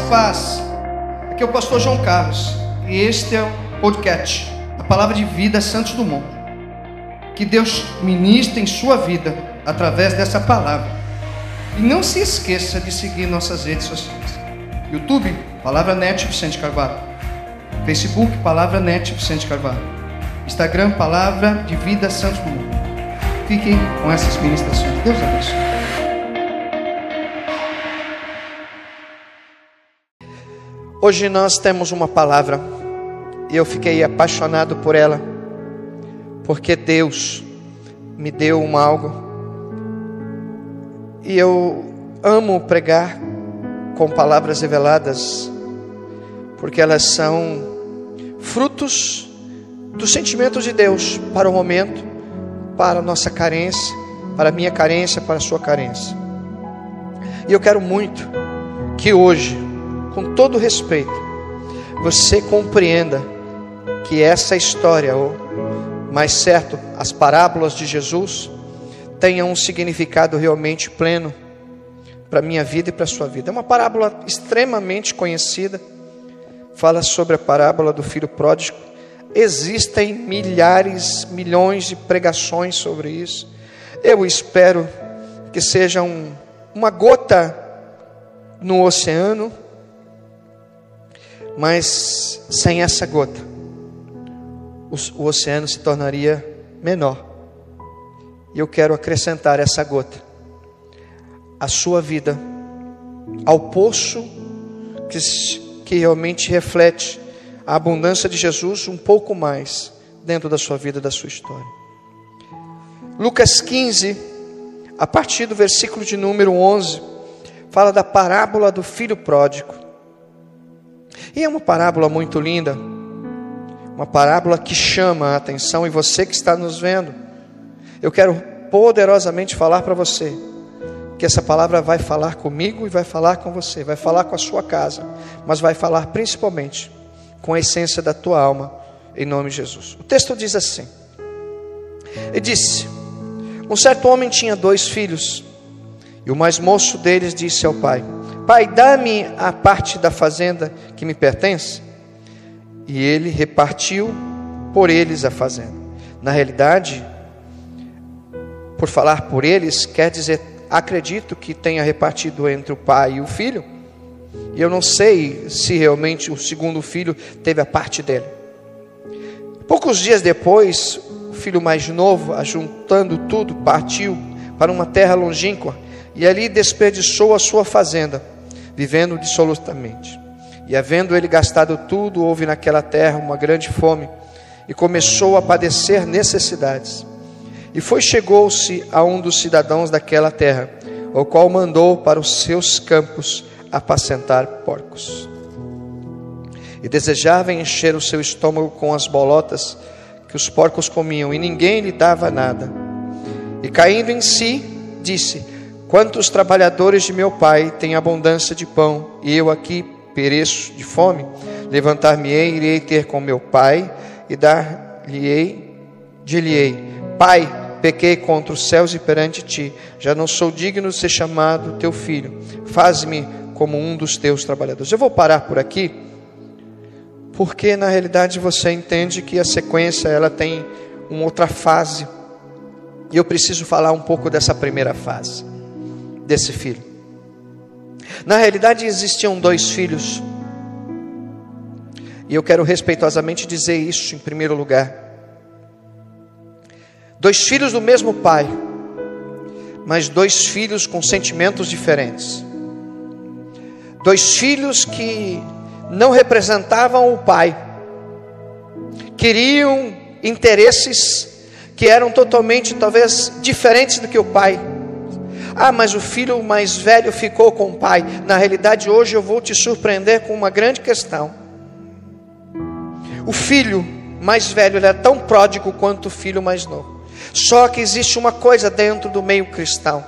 Paz. Aqui é o pastor João Carlos. E este é o podcast, a palavra de vida Santos Dumont. Que Deus ministre em sua vida através dessa palavra. E não se esqueça de seguir nossas redes sociais. YouTube, Palavra Net Vicente Carvalho. Facebook, Palavra Net Vicente Carvalho. Instagram, Palavra de Vida Santos Dumont. Fiquem com essas ministrações. Deus abençoe. Hoje nós temos uma palavra e eu fiquei apaixonado por ela, porque Deus me deu um algo e eu amo pregar com palavras reveladas, porque elas são frutos dos sentimentos de Deus para o momento, para a nossa carência, para a minha carência, para a sua carência. E eu quero muito que hoje com todo respeito, você compreenda que essa história, ou mais certo, as parábolas de Jesus, tenham um significado realmente pleno para a minha vida e para a sua vida. É uma parábola extremamente conhecida, fala sobre a parábola do filho pródigo. Existem milhares, milhões de pregações sobre isso. Eu espero que seja um, uma gota no oceano mas sem essa gota, o, o oceano se tornaria menor. E eu quero acrescentar essa gota à sua vida, ao poço que, que realmente reflete a abundância de Jesus um pouco mais dentro da sua vida, da sua história. Lucas 15, a partir do versículo de número 11, fala da parábola do filho pródigo. E é uma parábola muito linda, uma parábola que chama a atenção, e você que está nos vendo, eu quero poderosamente falar para você que essa palavra vai falar comigo e vai falar com você, vai falar com a sua casa, mas vai falar principalmente com a essência da tua alma, em nome de Jesus. O texto diz assim: Ele disse: Um certo homem tinha dois filhos, e o mais moço deles disse ao pai: Pai, dá-me a parte da fazenda que me pertence. E ele repartiu por eles a fazenda. Na realidade, por falar por eles, quer dizer, acredito que tenha repartido entre o pai e o filho. E eu não sei se realmente o segundo filho teve a parte dele. Poucos dias depois, o filho mais novo, ajuntando tudo, partiu para uma terra longínqua e ali desperdiçou a sua fazenda vivendo dissolutamente. E havendo ele gastado tudo, houve naquela terra uma grande fome, e começou a padecer necessidades. E foi chegou-se a um dos cidadãos daquela terra, o qual mandou para os seus campos apacentar porcos. E desejava encher o seu estômago com as bolotas que os porcos comiam, e ninguém lhe dava nada. E caindo em si, disse: Quantos trabalhadores de meu pai têm abundância de pão, e eu aqui pereço de fome? Levantar-me-ei, irei ter com meu pai, e dar-lhe-ei, dir-lhe-ei, Pai, pequei contra os céus e perante ti, já não sou digno de ser chamado teu filho, faz-me como um dos teus trabalhadores. Eu vou parar por aqui, porque na realidade você entende que a sequência ela tem uma outra fase, e eu preciso falar um pouco dessa primeira fase desse filho. Na realidade, existiam dois filhos, e eu quero respeitosamente dizer isso em primeiro lugar. Dois filhos do mesmo pai, mas dois filhos com sentimentos diferentes. Dois filhos que não representavam o pai, queriam interesses que eram totalmente, talvez, diferentes do que o pai ah, mas o filho mais velho ficou com o pai. Na realidade, hoje eu vou te surpreender com uma grande questão. O filho mais velho é tão pródigo quanto o filho mais novo. Só que existe uma coisa dentro do meio cristão.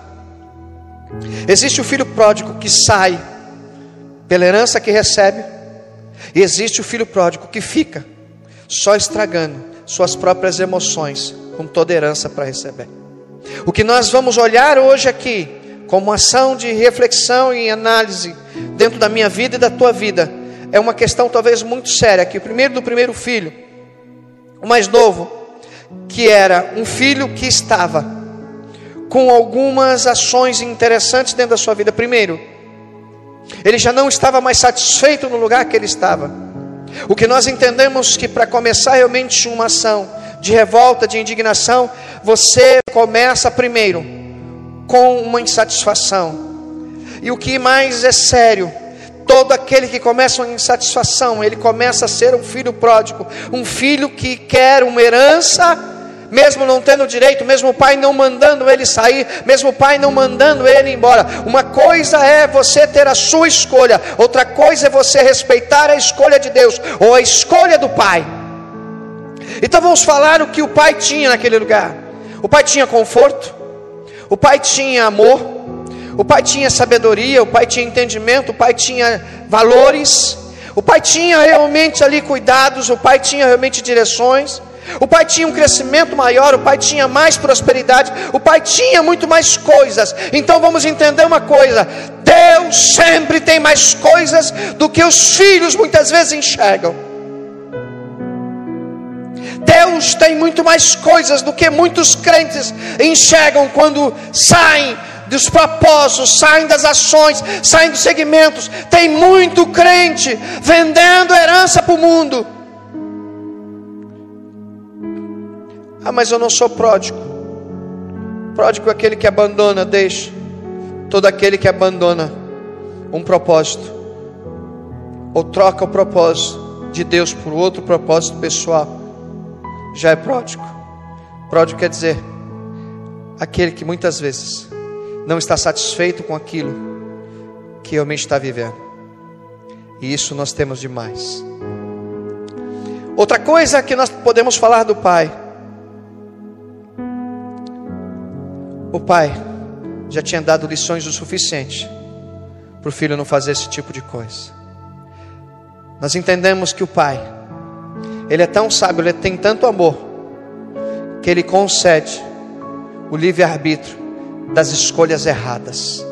Existe o filho pródigo que sai pela herança que recebe, e existe o filho pródigo que fica só estragando suas próprias emoções com toda herança para receber. O que nós vamos olhar hoje aqui, como ação de reflexão e análise dentro da minha vida e da tua vida é uma questão talvez muito séria. Que o primeiro do primeiro filho, o mais novo, que era um filho que estava com algumas ações interessantes dentro da sua vida. Primeiro, ele já não estava mais satisfeito no lugar que ele estava. O que nós entendemos que para começar realmente uma ação de revolta, de indignação, você começa primeiro com uma insatisfação. E o que mais é sério, todo aquele que começa uma insatisfação, ele começa a ser um filho pródigo, um filho que quer uma herança mesmo não tendo direito, mesmo o pai não mandando ele sair, mesmo o pai não mandando ele embora. Uma coisa é você ter a sua escolha, outra coisa é você respeitar a escolha de Deus ou a escolha do pai. Então vamos falar o que o pai tinha naquele lugar. O pai tinha conforto, o pai tinha amor, o pai tinha sabedoria, o pai tinha entendimento, o pai tinha valores, o pai tinha realmente ali cuidados, o pai tinha realmente direções. O pai tinha um crescimento maior, o pai tinha mais prosperidade, o pai tinha muito mais coisas. Então vamos entender uma coisa: Deus sempre tem mais coisas do que os filhos muitas vezes enxergam. Deus tem muito mais coisas do que muitos crentes enxergam quando saem dos propósitos, saem das ações, saem dos segmentos. Tem muito crente vendendo herança para o mundo Ah, mas eu não sou pródigo. Pródigo é aquele que abandona, deixa. Todo aquele que abandona um propósito, ou troca o propósito de Deus por outro propósito pessoal, já é pródigo. Pródigo quer dizer aquele que muitas vezes não está satisfeito com aquilo que realmente está vivendo. E isso nós temos demais. Outra coisa que nós podemos falar do Pai O pai já tinha dado lições o suficiente para o filho não fazer esse tipo de coisa. Nós entendemos que o pai, ele é tão sábio, ele tem tanto amor, que ele concede o livre-arbítrio das escolhas erradas.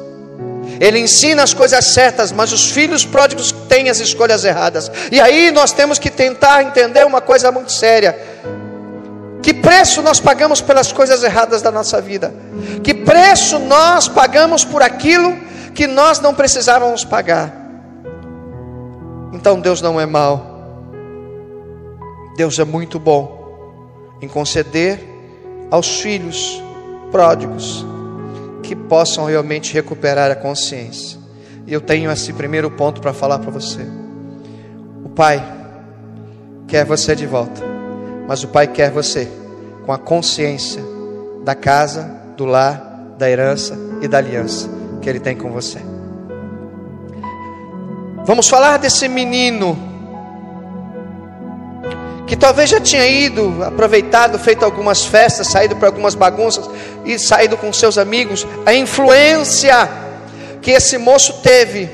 Ele ensina as coisas certas, mas os filhos pródigos têm as escolhas erradas. E aí nós temos que tentar entender uma coisa muito séria que preço nós pagamos pelas coisas erradas da nossa vida? Que preço nós pagamos por aquilo que nós não precisávamos pagar? Então Deus não é mau. Deus é muito bom em conceder aos filhos pródigos que possam realmente recuperar a consciência. E eu tenho esse primeiro ponto para falar para você. O Pai quer você de volta. Mas o Pai quer você com a consciência da casa, do lar, da herança e da aliança que Ele tem com você. Vamos falar desse menino que talvez já tinha ido, aproveitado, feito algumas festas, saído para algumas bagunças e saído com seus amigos. A influência que esse moço teve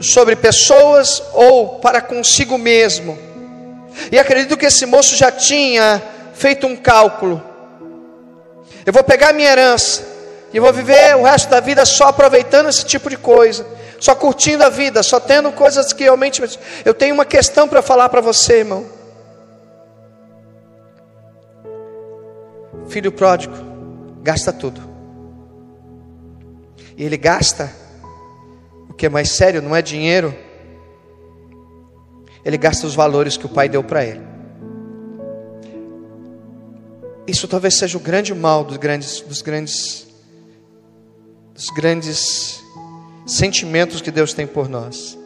sobre pessoas ou para consigo mesmo e acredito que esse moço já tinha feito um cálculo. Eu vou pegar minha herança e vou viver o resto da vida só aproveitando esse tipo de coisa, só curtindo a vida, só tendo coisas que realmente. Eu tenho uma questão para falar para você, irmão. Filho pródigo gasta tudo. E ele gasta o que é mais sério, não é dinheiro ele gasta os valores que o pai deu para ele. Isso talvez seja o grande mal dos grandes, dos grandes, dos grandes sentimentos que Deus tem por nós.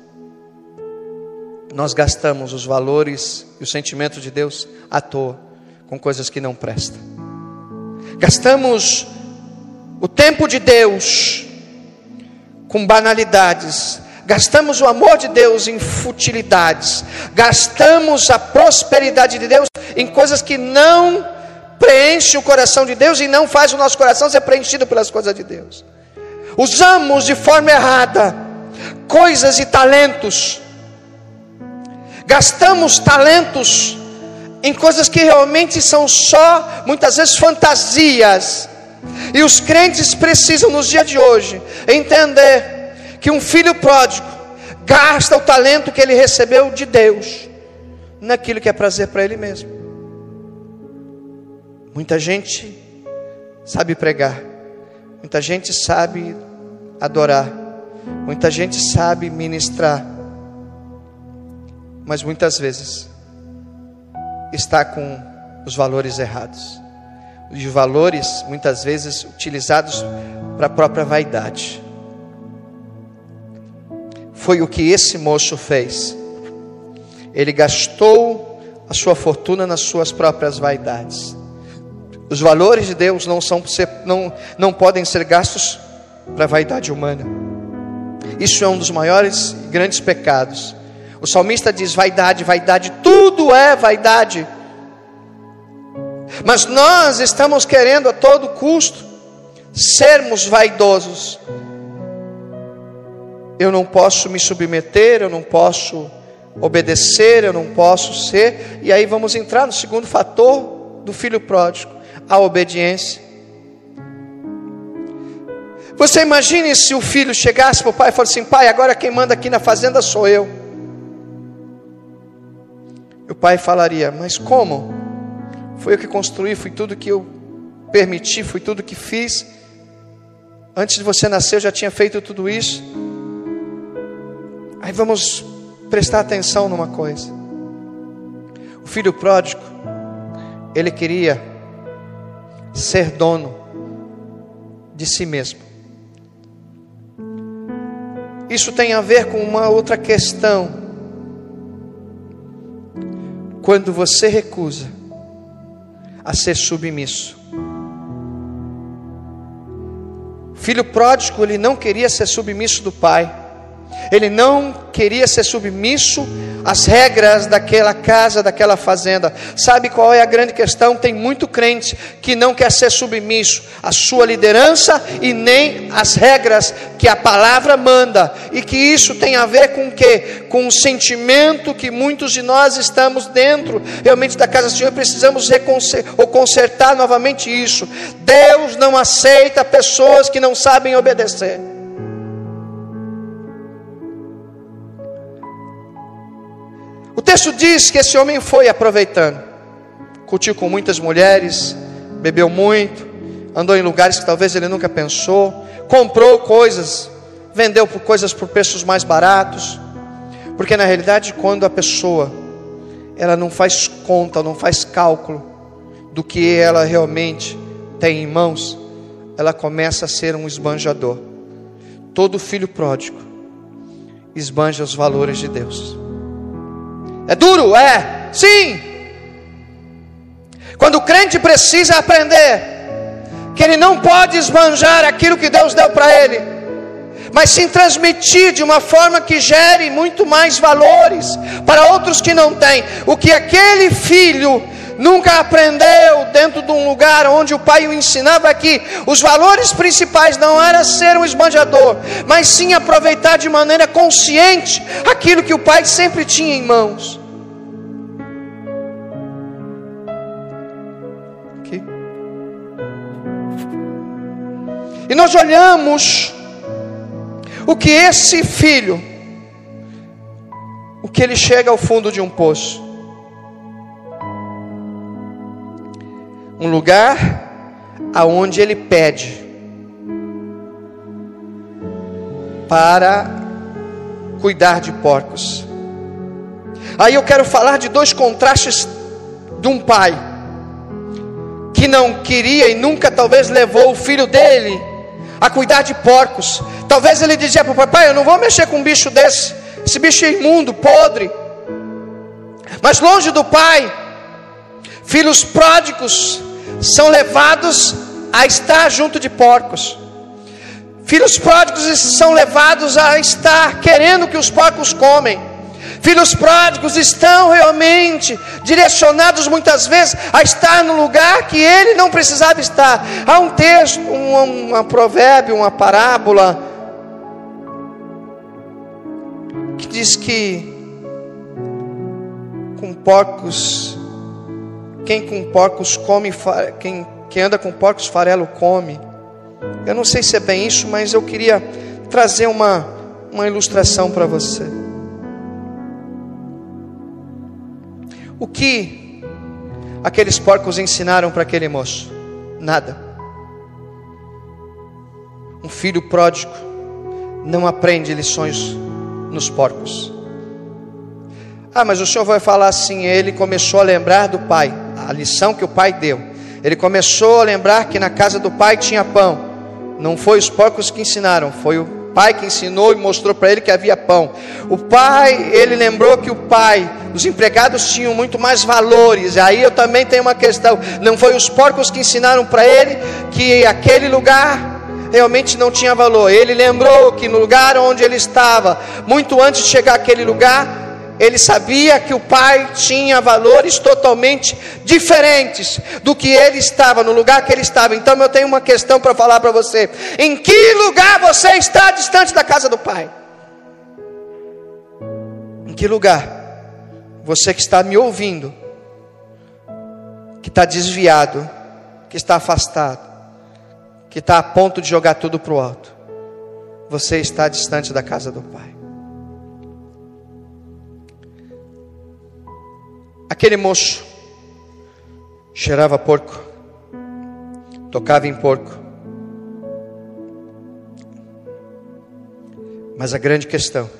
Nós gastamos os valores e os sentimentos de Deus à toa, com coisas que não prestam. Gastamos o tempo de Deus com banalidades, Gastamos o amor de Deus em futilidades, gastamos a prosperidade de Deus em coisas que não preenchem o coração de Deus e não faz o nosso coração ser preenchido pelas coisas de Deus. Usamos de forma errada coisas e talentos. Gastamos talentos em coisas que realmente são só muitas vezes fantasias. E os crentes precisam nos dias de hoje entender que um filho pródigo gasta o talento que ele recebeu de Deus naquilo que é prazer para ele mesmo. Muita gente sabe pregar, muita gente sabe adorar, muita gente sabe ministrar, mas muitas vezes está com os valores errados. Os valores, muitas vezes, utilizados para a própria vaidade. Foi o que esse moço fez. Ele gastou a sua fortuna nas suas próprias vaidades. Os valores de Deus não, são, não, não podem ser gastos para a vaidade humana. Isso é um dos maiores e grandes pecados. O salmista diz: vaidade, vaidade, tudo é vaidade. Mas nós estamos querendo a todo custo sermos vaidosos. Eu não posso me submeter, eu não posso obedecer, eu não posso ser. E aí vamos entrar no segundo fator do filho pródigo, a obediência. Você imagine se o filho chegasse para o pai e falasse assim: pai, agora quem manda aqui na fazenda sou eu. O pai falaria: mas como? Foi eu que construí, foi tudo que eu permiti, foi tudo que fiz. Antes de você nascer, eu já tinha feito tudo isso. Aí vamos prestar atenção numa coisa. O filho pródigo, ele queria ser dono de si mesmo. Isso tem a ver com uma outra questão. Quando você recusa a ser submisso. Filho pródigo, ele não queria ser submisso do pai. Ele não queria ser submisso às regras daquela casa, daquela fazenda. Sabe qual é a grande questão? Tem muito crente que não quer ser submisso à sua liderança e nem às regras que a palavra manda. E que isso tem a ver com o quê? Com o sentimento que muitos de nós estamos dentro realmente da casa do Senhor. Precisamos ou consertar novamente isso. Deus não aceita pessoas que não sabem obedecer. Texto diz que esse homem foi aproveitando, curtiu com muitas mulheres, bebeu muito, andou em lugares que talvez ele nunca pensou, comprou coisas, vendeu por coisas por preços mais baratos, porque na realidade quando a pessoa ela não faz conta, não faz cálculo do que ela realmente tem em mãos, ela começa a ser um esbanjador. Todo filho pródigo esbanja os valores de Deus. É duro? É. Sim. Quando o crente precisa aprender que ele não pode esbanjar aquilo que Deus deu para ele, mas sim transmitir de uma forma que gere muito mais valores para outros que não têm. O que aquele filho nunca aprendeu dentro de um lugar onde o pai o ensinava que os valores principais não era ser um esbanjador, mas sim aproveitar de maneira consciente aquilo que o pai sempre tinha em mãos. Aqui. E nós olhamos o que esse filho, o que ele chega ao fundo de um poço. Um lugar aonde ele pede para cuidar de porcos. Aí eu quero falar de dois contrastes de um pai que não queria e nunca talvez levou o filho dele a cuidar de porcos. Talvez ele dizia para o papai: Eu não vou mexer com um bicho desse, esse bicho é imundo, podre. Mas longe do pai, filhos pródigos são levados a estar junto de porcos. Filhos pródigos são levados a estar querendo que os porcos comem. Filhos pródigos estão realmente direcionados muitas vezes a estar no lugar que ele não precisava estar. Há um texto, um, um provérbio, uma parábola que diz que com porcos quem com porcos come, quem, quem anda com porcos farelo come. Eu não sei se é bem isso, mas eu queria trazer uma, uma ilustração para você. O que aqueles porcos ensinaram para aquele moço? Nada. Um filho pródigo não aprende lições nos porcos. Ah, mas o senhor vai falar assim: ele começou a lembrar do pai, a lição que o pai deu. Ele começou a lembrar que na casa do pai tinha pão. Não foi os porcos que ensinaram, foi o pai que ensinou e mostrou para ele que havia pão. O pai, ele lembrou que o pai, os empregados tinham muito mais valores. Aí eu também tenho uma questão: não foi os porcos que ensinaram para ele que aquele lugar realmente não tinha valor. Ele lembrou que no lugar onde ele estava, muito antes de chegar àquele lugar, ele sabia que o pai tinha valores totalmente diferentes do que ele estava, no lugar que ele estava. Então eu tenho uma questão para falar para você: em que lugar você está distante da casa do pai? Em que lugar? Você que está me ouvindo, que está desviado, que está afastado, que está a ponto de jogar tudo para o alto, você está distante da casa do pai. Aquele moço cheirava porco, tocava em porco. Mas a grande questão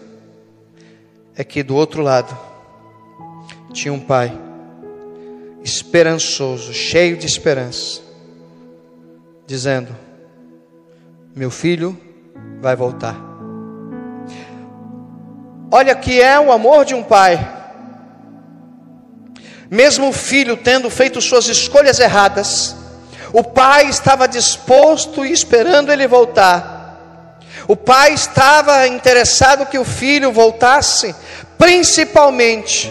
é que do outro lado tinha um pai esperançoso, cheio de esperança, dizendo: Meu filho vai voltar. Olha que é o amor de um pai mesmo o filho tendo feito suas escolhas erradas, o pai estava disposto e esperando ele voltar. O pai estava interessado que o filho voltasse, principalmente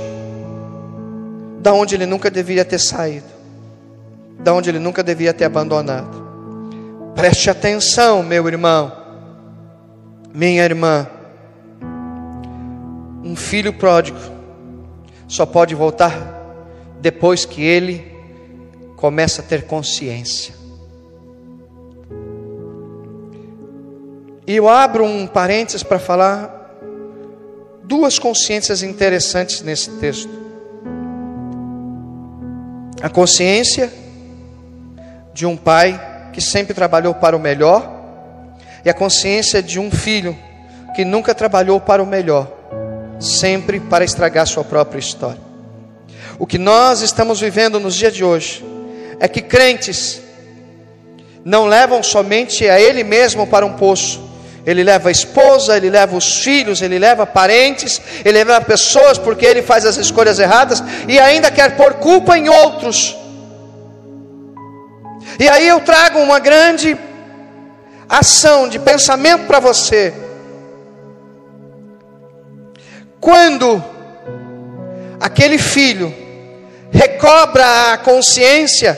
da onde ele nunca devia ter saído, da onde ele nunca devia ter abandonado. Preste atenção, meu irmão, minha irmã. Um filho pródigo só pode voltar depois que ele começa a ter consciência. E eu abro um parênteses para falar duas consciências interessantes nesse texto. A consciência de um pai que sempre trabalhou para o melhor, e a consciência de um filho que nunca trabalhou para o melhor, sempre para estragar sua própria história. O que nós estamos vivendo nos dias de hoje é que crentes não levam somente a ele mesmo para um poço, ele leva a esposa, ele leva os filhos, ele leva parentes, ele leva pessoas porque ele faz as escolhas erradas e ainda quer pôr culpa em outros. E aí eu trago uma grande ação de pensamento para você. Quando aquele filho recobra a consciência.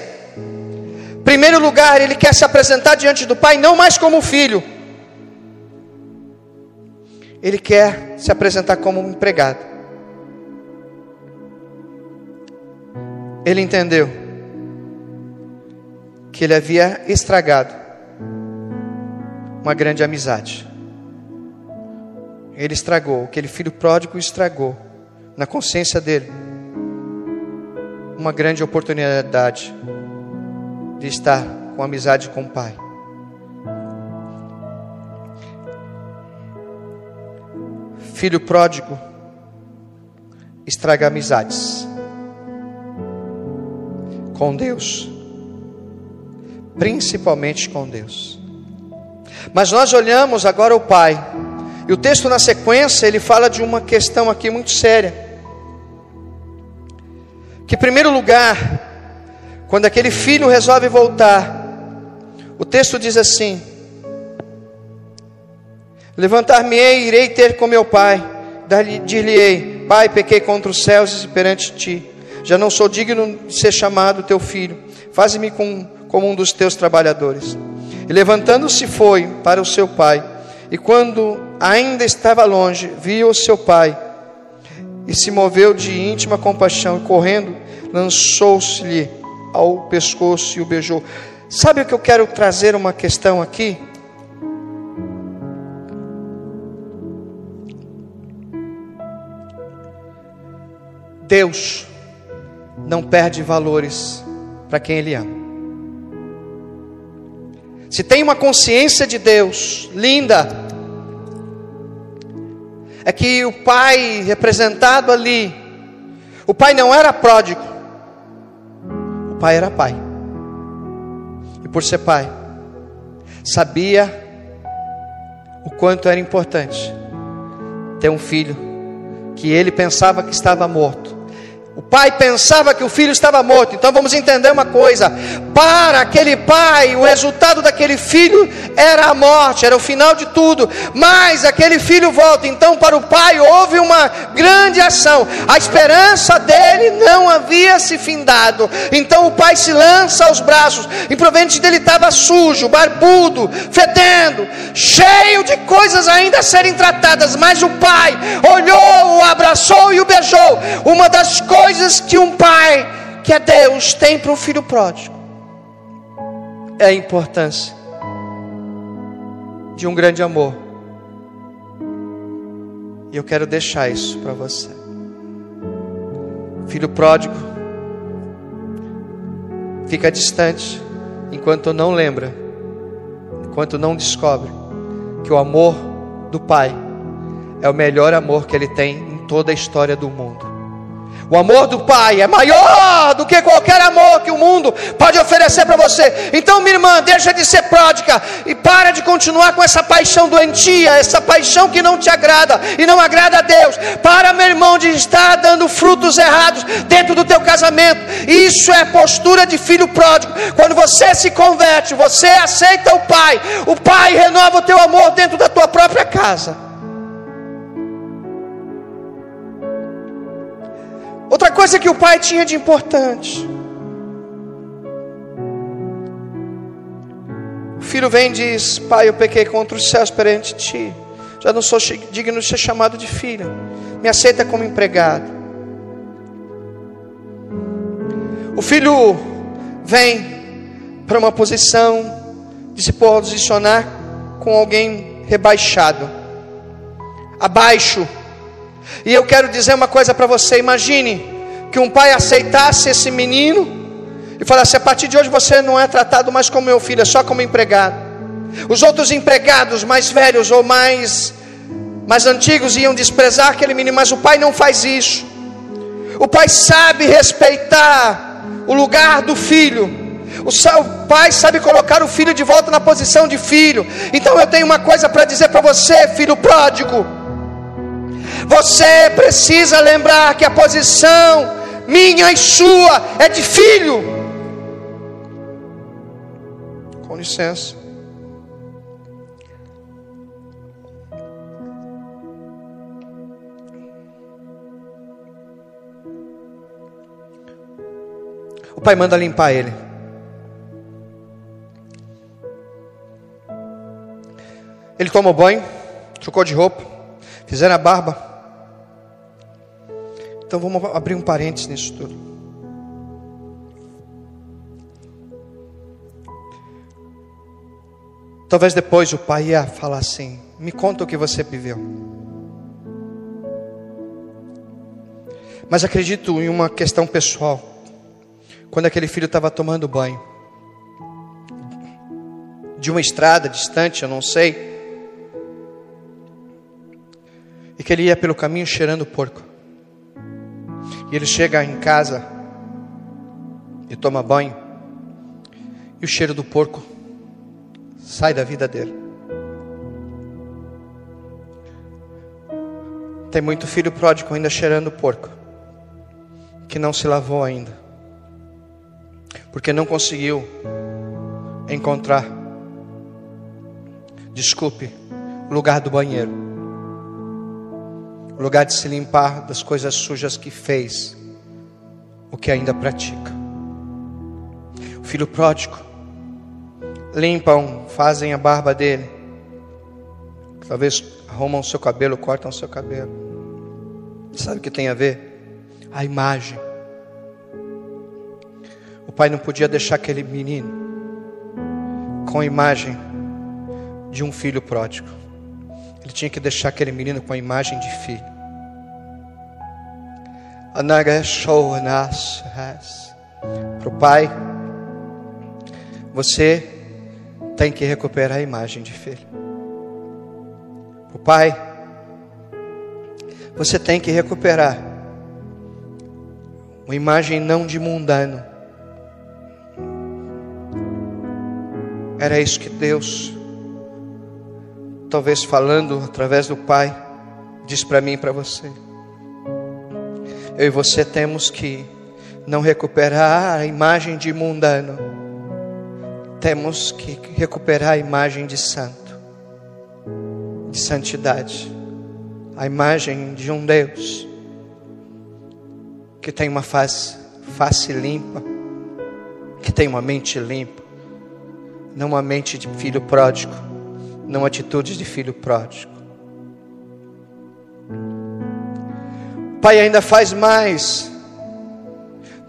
Primeiro lugar, ele quer se apresentar diante do Pai não mais como filho, ele quer se apresentar como um empregado. Ele entendeu que ele havia estragado uma grande amizade. Ele estragou, aquele filho pródigo estragou na consciência dele uma grande oportunidade de estar com amizade com o Pai. Filho pródigo estraga amizades com Deus, principalmente com Deus. Mas nós olhamos agora o Pai, e o texto na sequência ele fala de uma questão aqui muito séria que, em primeiro lugar, quando aquele filho resolve voltar, o texto diz assim: Levantar-me-ei irei ter com meu pai, dir-lhe-ei: Pai, pequei contra os céus e perante ti, já não sou digno de ser chamado teu filho, faze-me com, como um dos teus trabalhadores. E levantando-se foi para o seu pai, e quando ainda estava longe, viu o seu pai e se moveu de íntima compaixão, e correndo, lançou-se-lhe ao pescoço e o beijou. Sabe o que eu quero trazer uma questão aqui? Deus não perde valores para quem Ele ama. Se tem uma consciência de Deus linda, é que o pai representado ali, o pai não era pródigo, o pai era pai, e por ser pai, sabia o quanto era importante ter um filho que ele pensava que estava morto o pai pensava que o filho estava morto. Então vamos entender uma coisa: para aquele pai, o resultado daquele filho era a morte, era o final de tudo. Mas aquele filho volta. Então para o pai houve uma grande ação. A esperança dele não havia se findado. Então o pai se lança aos braços. Improvidente dele estava sujo, barbudo, fedendo, cheio de coisas ainda a serem tratadas. Mas o pai olhou, o abraçou e o beijou. Uma das coisas coisas que um pai, que é Deus, tem para o filho pródigo é a importância de um grande amor. E eu quero deixar isso para você. Filho pródigo fica distante enquanto não lembra, enquanto não descobre que o amor do pai é o melhor amor que ele tem em toda a história do mundo. O amor do Pai é maior do que qualquer amor que o mundo pode oferecer para você. Então, minha irmã, deixa de ser pródiga e para de continuar com essa paixão doentia, essa paixão que não te agrada e não agrada a Deus. Para, meu irmão, de estar dando frutos errados dentro do teu casamento. Isso é postura de filho pródigo. Quando você se converte, você aceita o Pai. O Pai renova o teu amor dentro da tua própria casa. Outra coisa que o pai tinha de importante. O filho vem e diz: Pai, eu pequei contra os céus perante ti. Já não sou digno de ser chamado de filho. Me aceita como empregado. O filho vem para uma posição de se posicionar com alguém rebaixado, abaixo e eu quero dizer uma coisa para você: imagine que um pai aceitasse esse menino e falasse: a partir de hoje você não é tratado mais como meu filho, é só como empregado. Os outros empregados mais velhos ou mais, mais antigos iam desprezar aquele menino, mas o pai não faz isso. O pai sabe respeitar o lugar do filho. O pai sabe colocar o filho de volta na posição de filho. Então eu tenho uma coisa para dizer para você, filho pródigo. Você precisa lembrar que a posição minha e sua é de filho. Com licença. O pai manda limpar ele. Ele tomou banho, trocou de roupa, fizeram a barba, então vamos abrir um parênteses nisso tudo. Talvez depois o pai ia falar assim: Me conta o que você viveu. Mas acredito em uma questão pessoal. Quando aquele filho estava tomando banho, de uma estrada distante, eu não sei, e que ele ia pelo caminho cheirando porco. E ele chega em casa e toma banho, e o cheiro do porco sai da vida dele. Tem muito filho pródigo ainda cheirando porco, que não se lavou ainda, porque não conseguiu encontrar, desculpe, o lugar do banheiro o lugar de se limpar das coisas sujas que fez, o que ainda pratica. O filho pródigo, limpam, fazem a barba dele, talvez arrumam o seu cabelo, cortam seu cabelo. Sabe o que tem a ver? A imagem. O pai não podia deixar aquele menino com a imagem de um filho pródigo. Ele tinha que deixar aquele menino com a imagem de filho. Para o pai, você tem que recuperar a imagem de filho. Para o pai, você tem que recuperar uma imagem não de mundano. Era isso que Deus, talvez falando através do Pai, diz para mim e para você. Eu e você temos que não recuperar a imagem de mundano, temos que recuperar a imagem de santo, de santidade, a imagem de um Deus que tem uma face, face limpa, que tem uma mente limpa, não uma mente de filho pródigo, não atitudes de filho pródigo. pai ainda faz mais.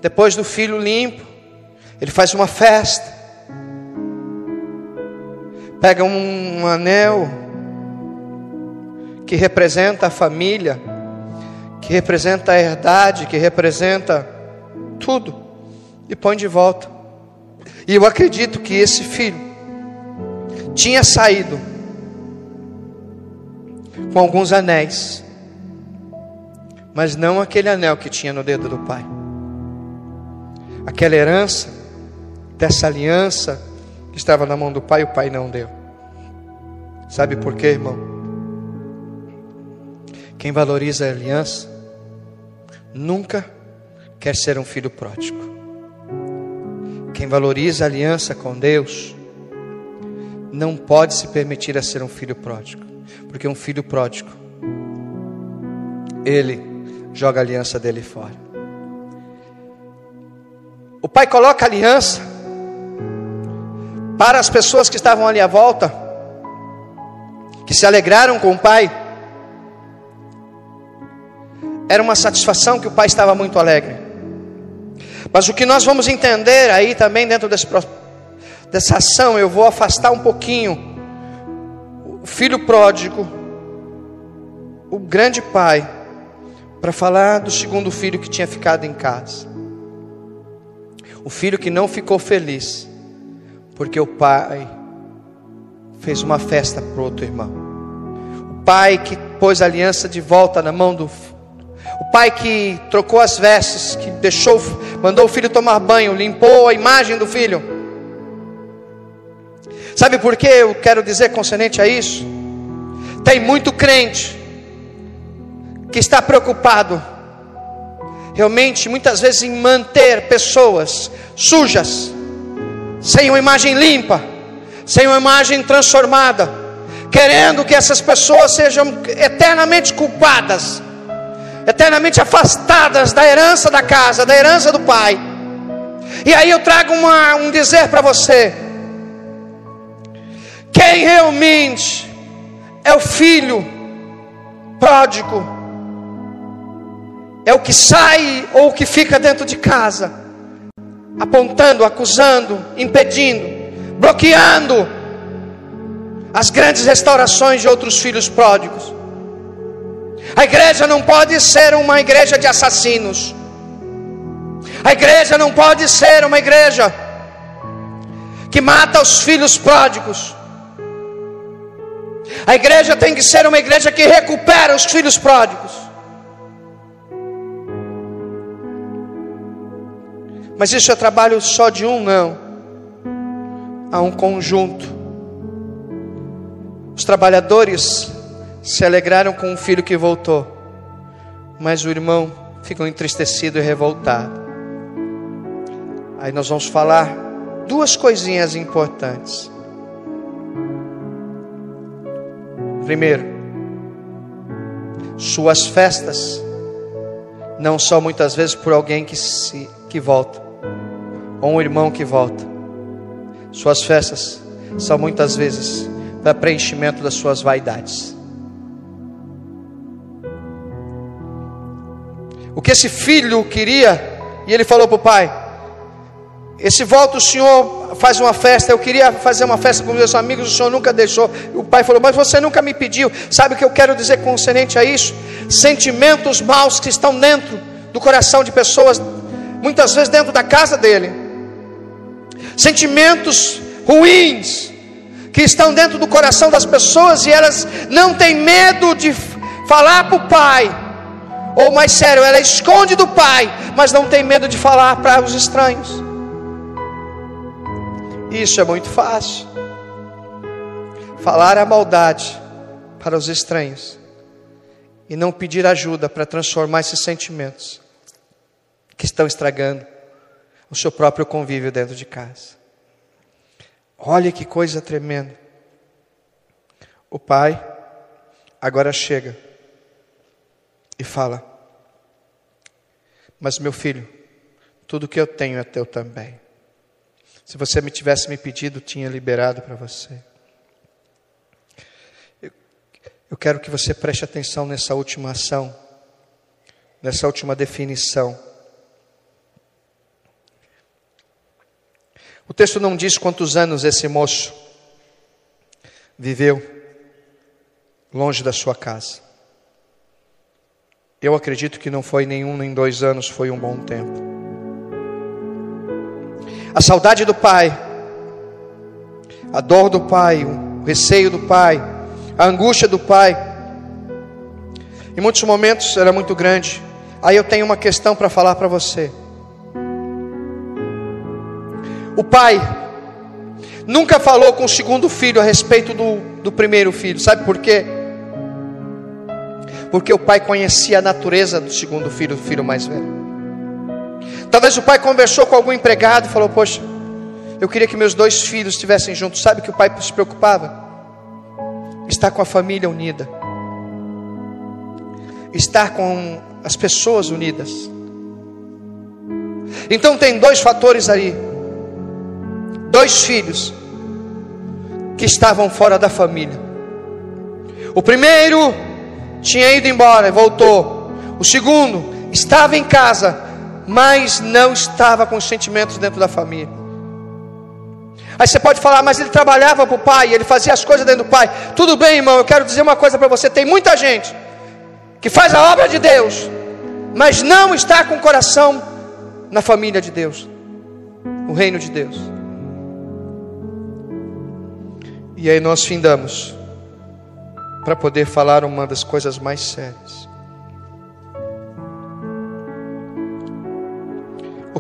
Depois do filho limpo, ele faz uma festa. Pega um anel que representa a família, que representa a herdade, que representa tudo, e põe de volta. E eu acredito que esse filho tinha saído com alguns anéis mas não aquele anel que tinha no dedo do pai. Aquela herança, dessa aliança que estava na mão do pai, o pai não deu. Sabe por quê, irmão? Quem valoriza a aliança nunca quer ser um filho pródigo. Quem valoriza a aliança com Deus não pode se permitir a ser um filho pródigo, porque um filho pródigo ele joga a aliança dele fora. O pai coloca a aliança para as pessoas que estavam ali à volta, que se alegraram com o pai. Era uma satisfação que o pai estava muito alegre. Mas o que nós vamos entender aí também dentro desse, dessa ação, eu vou afastar um pouquinho o filho pródigo, o grande pai, para falar do segundo filho que tinha ficado em casa. O filho que não ficou feliz, porque o pai fez uma festa para outro irmão. O pai que pôs a aliança de volta na mão do o pai que trocou as vestes, que deixou, mandou o filho tomar banho, limpou a imagem do filho. Sabe por que eu quero dizer concernente a isso? Tem muito crente que está preocupado realmente muitas vezes em manter pessoas sujas, sem uma imagem limpa, sem uma imagem transformada, querendo que essas pessoas sejam eternamente culpadas, eternamente afastadas da herança da casa, da herança do pai. E aí eu trago uma, um dizer para você: quem realmente é o filho pródigo, é o que sai ou o que fica dentro de casa, apontando, acusando, impedindo, bloqueando as grandes restaurações de outros filhos pródigos. A igreja não pode ser uma igreja de assassinos. A igreja não pode ser uma igreja que mata os filhos pródigos. A igreja tem que ser uma igreja que recupera os filhos pródigos. Mas isso é trabalho só de um? Não. Há um conjunto. Os trabalhadores se alegraram com o filho que voltou, mas o irmão ficou entristecido e revoltado. Aí nós vamos falar duas coisinhas importantes. Primeiro, suas festas não são muitas vezes por alguém que se que volta ou um irmão que volta. Suas festas são muitas vezes para preenchimento das suas vaidades. O que esse filho queria, e ele falou para o pai: Esse volta o senhor faz uma festa. Eu queria fazer uma festa com meus amigos, o senhor nunca deixou. O pai falou: Mas você nunca me pediu. Sabe o que eu quero dizer concernente a isso? Sentimentos maus que estão dentro do coração de pessoas, muitas vezes dentro da casa dele. Sentimentos ruins que estão dentro do coração das pessoas e elas não têm medo de falar para o pai. Ou mais sério, ela esconde do pai, mas não tem medo de falar para os estranhos. Isso é muito fácil. Falar a maldade para os estranhos e não pedir ajuda para transformar esses sentimentos que estão estragando o seu próprio convívio dentro de casa. Olha que coisa tremenda. O pai agora chega e fala: Mas meu filho, tudo que eu tenho é teu também. Se você me tivesse me pedido, tinha liberado para você. Eu, eu quero que você preste atenção nessa última ação, nessa última definição. O texto não diz quantos anos esse moço viveu longe da sua casa. Eu acredito que não foi nenhum nem dois anos, foi um bom tempo. A saudade do pai, a dor do pai, o receio do pai, a angústia do pai, em muitos momentos era muito grande. Aí eu tenho uma questão para falar para você. O pai nunca falou com o segundo filho a respeito do, do primeiro filho, sabe por quê? Porque o pai conhecia a natureza do segundo filho, do filho mais velho. Talvez o pai conversou com algum empregado e falou: Poxa, eu queria que meus dois filhos estivessem juntos. Sabe que o pai se preocupava? Estar com a família unida, estar com as pessoas unidas. Então tem dois fatores aí dois filhos que estavam fora da família. O primeiro tinha ido embora e voltou. O segundo estava em casa, mas não estava com sentimentos dentro da família. Aí você pode falar, mas ele trabalhava para o pai, ele fazia as coisas dentro do pai. Tudo bem, irmão, eu quero dizer uma coisa para você: tem muita gente que faz a obra de Deus, mas não está com o coração na família de Deus, no reino de Deus. E aí nós findamos para poder falar uma das coisas mais sérias.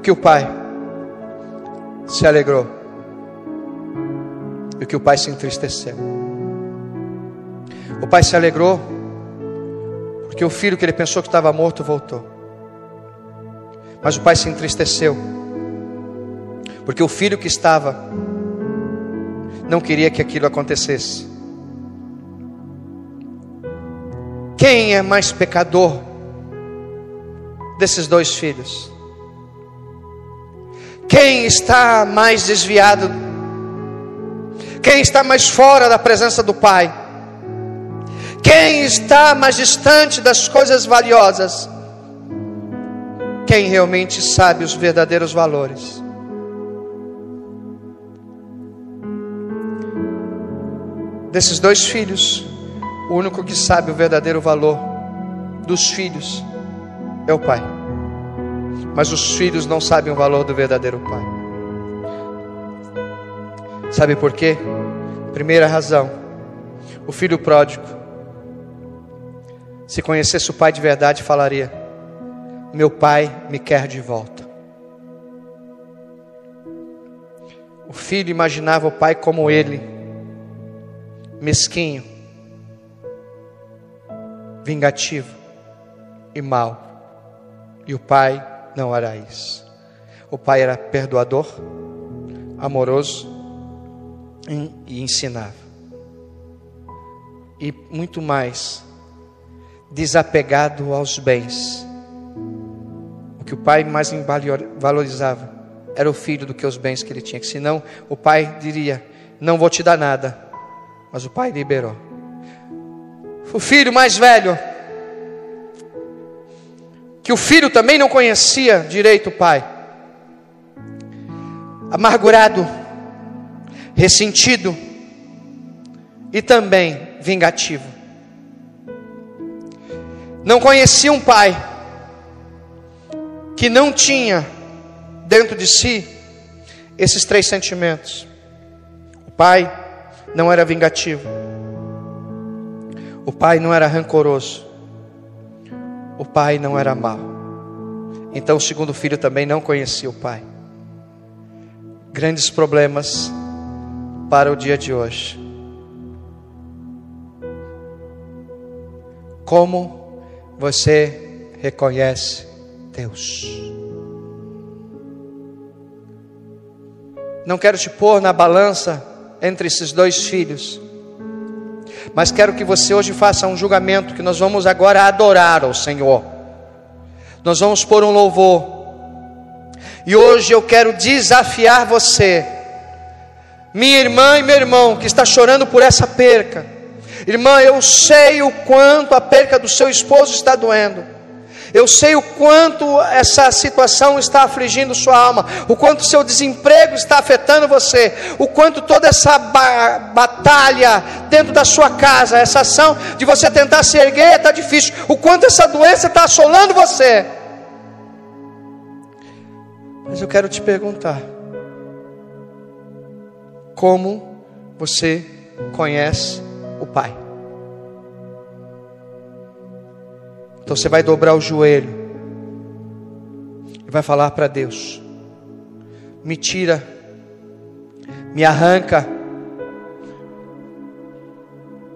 Que o pai se alegrou e que o pai se entristeceu. O pai se alegrou porque o filho que ele pensou que estava morto voltou. Mas o pai se entristeceu porque o filho que estava não queria que aquilo acontecesse. Quem é mais pecador desses dois filhos? Quem está mais desviado? Quem está mais fora da presença do Pai? Quem está mais distante das coisas valiosas? Quem realmente sabe os verdadeiros valores? desses dois filhos, o único que sabe o verdadeiro valor dos filhos é o pai. Mas os filhos não sabem o valor do verdadeiro pai. Sabe por quê? Primeira razão: o filho pródigo, se conhecesse o pai de verdade, falaria: Meu pai me quer de volta. O filho imaginava o pai como ele mesquinho, vingativo e mau. E o pai não isso. O pai era perdoador, amoroso e ensinava. E muito mais, desapegado aos bens. O que o pai mais valorizava era o filho do que os bens que ele tinha. Senão o pai diria: Não vou te dar nada, mas o pai liberou. O filho mais velho, que o filho também não conhecia direito o pai, amargurado, ressentido e também vingativo. Não conhecia um pai, que não tinha dentro de si esses três sentimentos. O pai não era vingativo. O pai não era rancoroso. O pai não era mau. Então o segundo filho também não conhecia o pai. Grandes problemas para o dia de hoje. Como você reconhece Deus? Não quero te pôr na balança entre esses dois filhos, mas quero que você hoje faça um julgamento que nós vamos agora adorar ao Senhor. Nós vamos pôr um louvor. E hoje eu quero desafiar você, minha irmã e meu irmão, que está chorando por essa perca. Irmã, eu sei o quanto a perca do seu esposo está doendo. Eu sei o quanto essa situação está afligindo sua alma, o quanto seu desemprego está afetando você, o quanto toda essa ba batalha dentro da sua casa, essa ação de você tentar se erguer está difícil, o quanto essa doença está assolando você. Mas eu quero te perguntar: como você conhece o Pai? Então você vai dobrar o joelho e vai falar para Deus: me tira, me arranca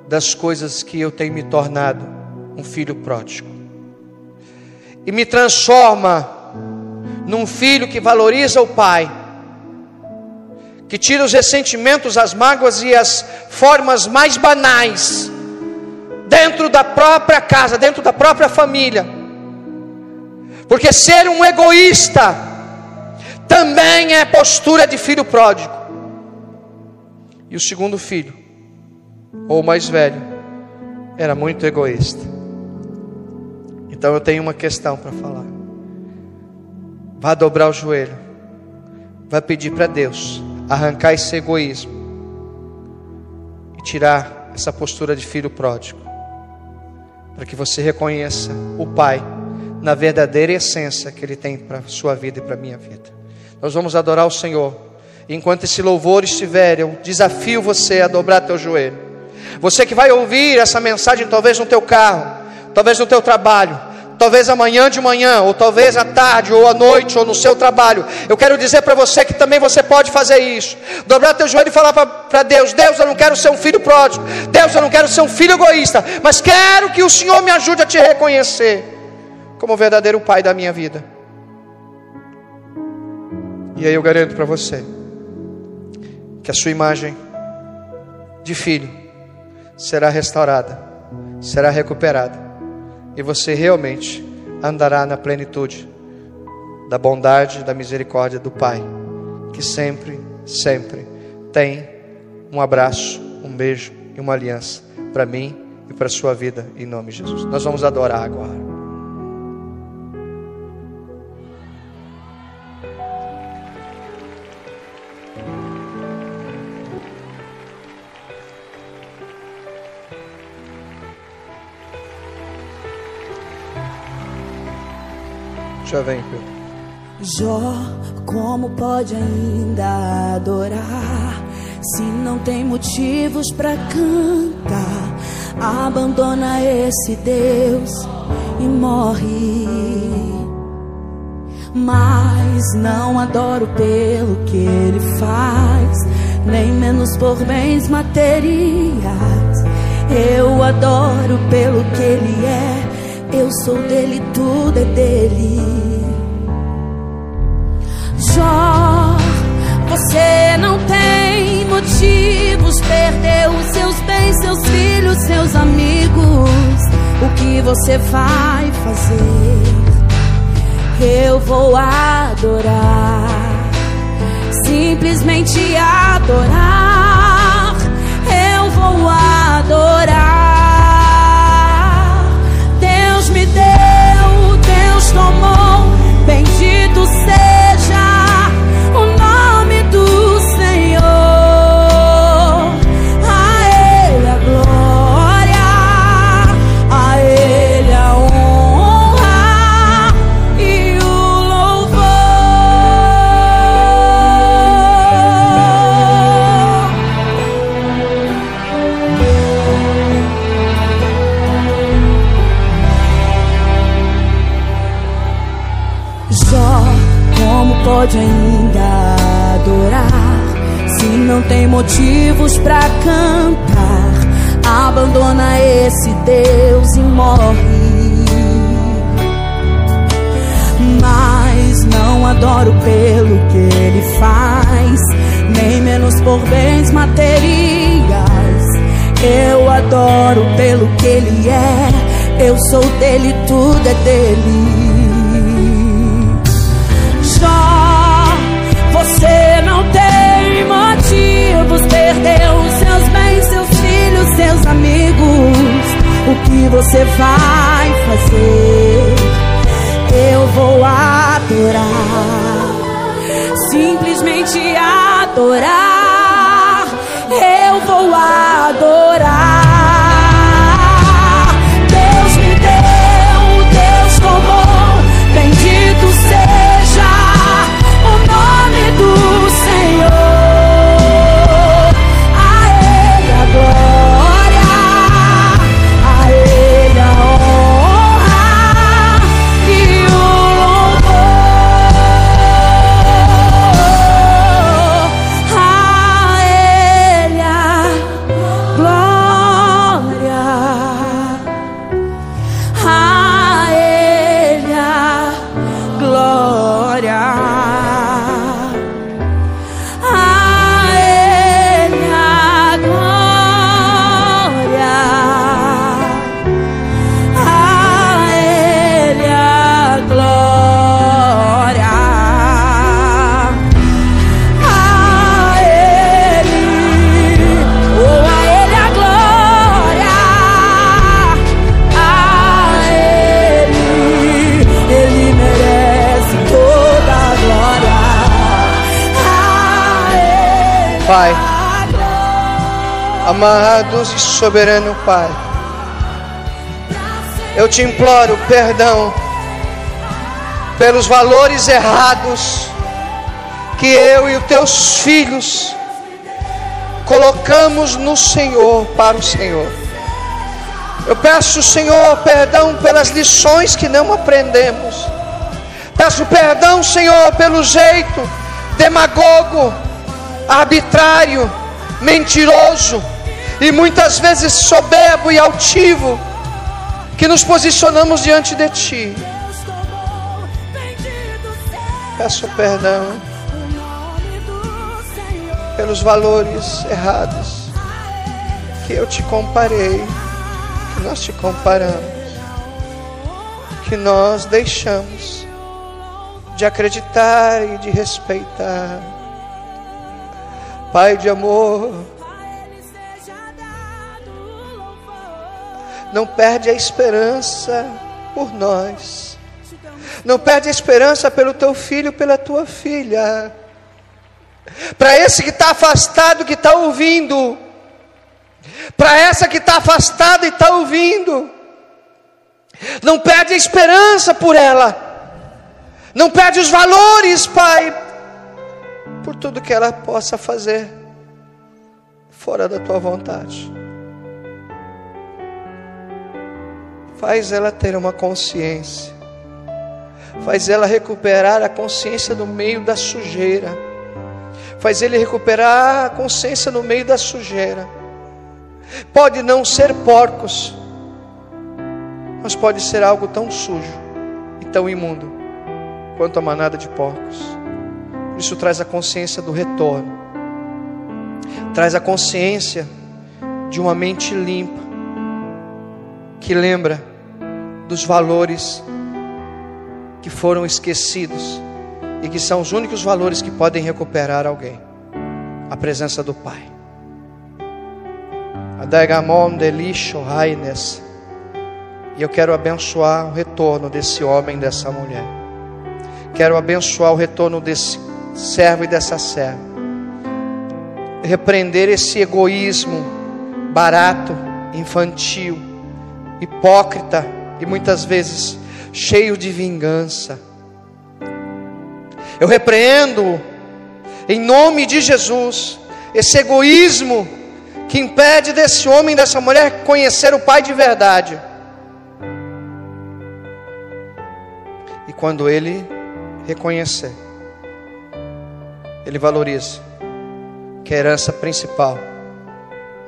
das coisas que eu tenho me tornado um filho pródigo, e me transforma num filho que valoriza o Pai, que tira os ressentimentos, as mágoas e as formas mais banais dentro da própria casa, dentro da própria família. Porque ser um egoísta também é postura de filho pródigo. E o segundo filho, ou mais velho, era muito egoísta. Então eu tenho uma questão para falar. Vá dobrar o joelho. Vai pedir para Deus arrancar esse egoísmo e tirar essa postura de filho pródigo para que você reconheça o Pai na verdadeira essência que Ele tem para a sua vida e para a minha vida. Nós vamos adorar o Senhor. Enquanto esse louvor estiver, eu desafio você a dobrar teu joelho. Você que vai ouvir essa mensagem, talvez no teu carro, talvez no teu trabalho, talvez amanhã de manhã, ou talvez à tarde, ou à noite, ou no seu trabalho. Eu quero dizer para você que também você pode fazer isso. Dobrar teu joelho e falar para Deus: Deus, eu não quero ser um filho pródigo. Deus, eu não quero ser um filho egoísta. Mas quero que o Senhor me ajude a te reconhecer como o verdadeiro Pai da minha vida. E aí eu garanto para você que a sua imagem de filho será restaurada, será recuperada e você realmente andará na plenitude da bondade, da misericórdia do Pai, que sempre, sempre tem um abraço, um beijo e uma aliança para mim e para a sua vida, em nome de Jesus. Nós vamos adorar agora. Já vem, Pedro. Jó, como pode ainda adorar se não tem motivos para cantar? Abandona esse Deus e morre. Mas não adoro pelo que ele faz, nem menos por bens materiais. Eu adoro pelo que ele é eu sou dele, tudo é dele. Você não tem motivos, perdeu seus bens, seus filhos, seus amigos. O que você vai fazer? Eu vou adorar, simplesmente adorar. Eu vou adorar. tomou. Bendito tem motivos para cantar? Abandona esse Deus e morre. Mas não adoro pelo que ele faz, nem menos por bens materiais. Eu adoro pelo que ele é. Eu sou dele, tudo é dele. Seus amigos. O que você vai fazer? Eu vou adorar. Simplesmente adorar eu vou adorar. Amados e soberano Pai, eu te imploro perdão pelos valores errados que eu e os teus filhos colocamos no Senhor para o Senhor. Eu peço, Senhor, perdão pelas lições que não aprendemos. Peço perdão, Senhor, pelo jeito demagogo arbitrário, mentiroso e muitas vezes soberbo e altivo que nos posicionamos diante de Ti. Peço perdão pelos valores errados que eu te comparei, que nós te comparamos, que nós deixamos de acreditar e de respeitar. Pai de amor, não perde a esperança por nós, não perde a esperança pelo teu filho, pela tua filha. Para esse que está afastado, que está ouvindo, para essa que está afastada e está ouvindo, não perde a esperança por ela, não perde os valores, Pai, por tudo que ela possa fazer fora da tua vontade. Faz ela ter uma consciência, faz ela recuperar a consciência no meio da sujeira, faz ele recuperar a consciência no meio da sujeira. Pode não ser porcos, mas pode ser algo tão sujo e tão imundo quanto a manada de porcos. Isso traz a consciência do retorno, traz a consciência de uma mente limpa, que lembra dos valores que foram esquecidos e que são os únicos valores que podem recuperar alguém a presença do Pai. Adagamon delisho raines. E eu quero abençoar o retorno desse homem, dessa mulher. Quero abençoar o retorno desse servo e dessa serva. Repreender esse egoísmo barato, infantil, hipócrita e muitas vezes cheio de vingança. Eu repreendo em nome de Jesus esse egoísmo que impede desse homem, dessa mulher conhecer o Pai de verdade. E quando ele reconhecer, ele valoriza que a herança principal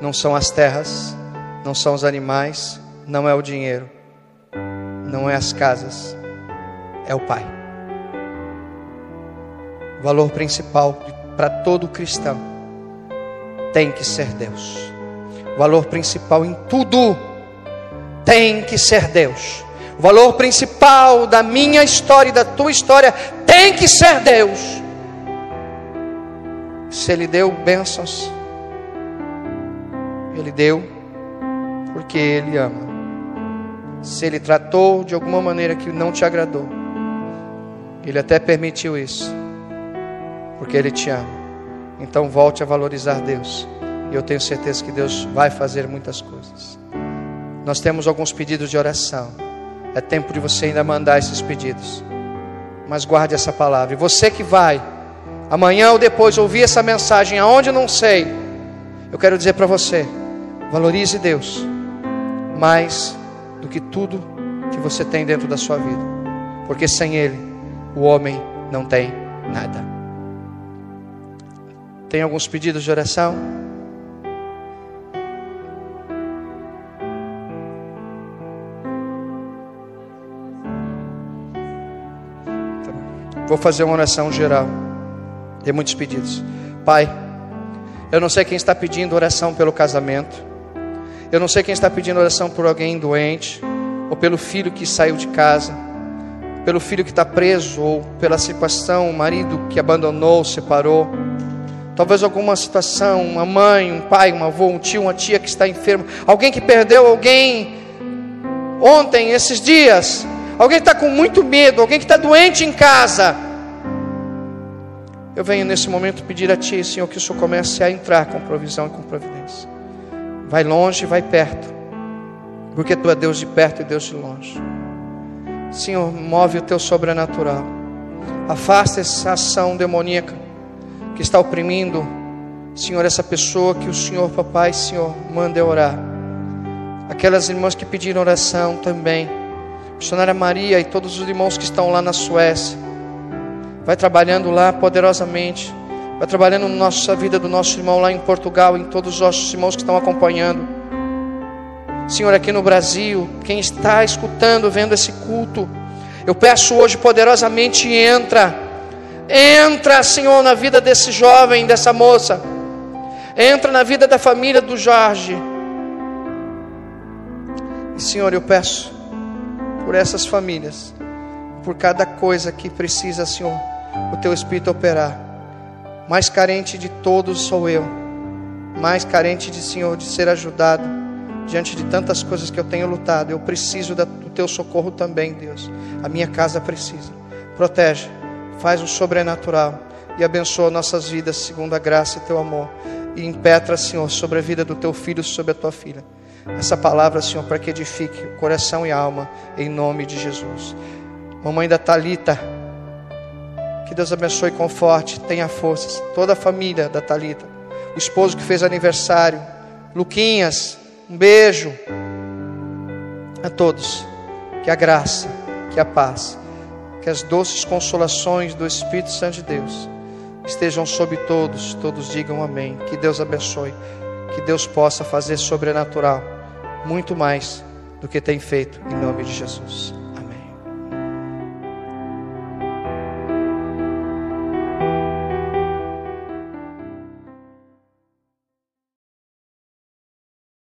não são as terras, não são os animais, não é o dinheiro, não é as casas, é o Pai. O valor principal para todo cristão tem que ser Deus. O valor principal em tudo tem que ser Deus. O valor principal da minha história e da tua história tem que ser Deus. Se Ele deu bênçãos, Ele deu porque Ele ama. Se Ele tratou de alguma maneira que não te agradou, Ele até permitiu isso, porque Ele te ama. Então volte a valorizar Deus. E eu tenho certeza que Deus vai fazer muitas coisas. Nós temos alguns pedidos de oração. É tempo de você ainda mandar esses pedidos. Mas guarde essa palavra. E você que vai, amanhã ou depois, ouvir essa mensagem, aonde não sei, eu quero dizer para você: valorize Deus mais do que tudo que você tem dentro da sua vida. Porque sem Ele, o homem não tem nada. Tem alguns pedidos de oração? Vou fazer uma oração geral. Tem muitos pedidos. Pai, eu não sei quem está pedindo oração pelo casamento. Eu não sei quem está pedindo oração por alguém doente, ou pelo filho que saiu de casa, pelo filho que está preso, ou pela situação, o marido que abandonou, separou. Talvez alguma situação, uma mãe, um pai, um avô, um tio, uma tia que está enfermo, alguém que perdeu alguém ontem, esses dias, alguém que está com muito medo, alguém que está doente em casa. Eu venho nesse momento pedir a Ti, Senhor, que o Senhor comece a entrar com provisão e com providência. Vai longe, vai perto, porque Tu é Deus de perto e Deus de longe. Senhor, move o Teu sobrenatural, afasta essa ação demoníaca que está oprimindo, Senhor, essa pessoa que o Senhor, papai, Senhor, manda orar. Aquelas irmãs que pediram oração também, missionária Maria e todos os irmãos que estão lá na Suécia. Vai trabalhando lá poderosamente, vai trabalhando na nossa vida do nosso irmão lá em Portugal, em todos os nossos irmãos que estão acompanhando. Senhor, aqui no Brasil, quem está escutando, vendo esse culto, eu peço hoje poderosamente entra, entra, Senhor, na vida desse jovem, dessa moça, entra na vida da família do Jorge. E Senhor, eu peço por essas famílias, por cada coisa que precisa, Senhor, o teu Espírito operar. Mais carente de todos sou eu, mais carente de Senhor de ser ajudado diante de tantas coisas que eu tenho lutado. Eu preciso do teu socorro também, Deus. A minha casa precisa. Protege, faz o sobrenatural e abençoa nossas vidas segundo a graça e teu amor. E impetra, Senhor, sobre a vida do teu filho, sobre a tua filha. Essa palavra, Senhor, para que edifique o coração e a alma, em nome de Jesus. Mamãe da Talita, que Deus abençoe conforte, tenha forças. Toda a família da Talita, o esposo que fez aniversário, Luquinhas, um beijo a todos. Que a graça, que a paz, que as doces consolações do Espírito Santo de Deus estejam sobre todos. Todos digam amém. Que Deus abençoe, que Deus possa fazer sobrenatural muito mais do que tem feito em nome de Jesus.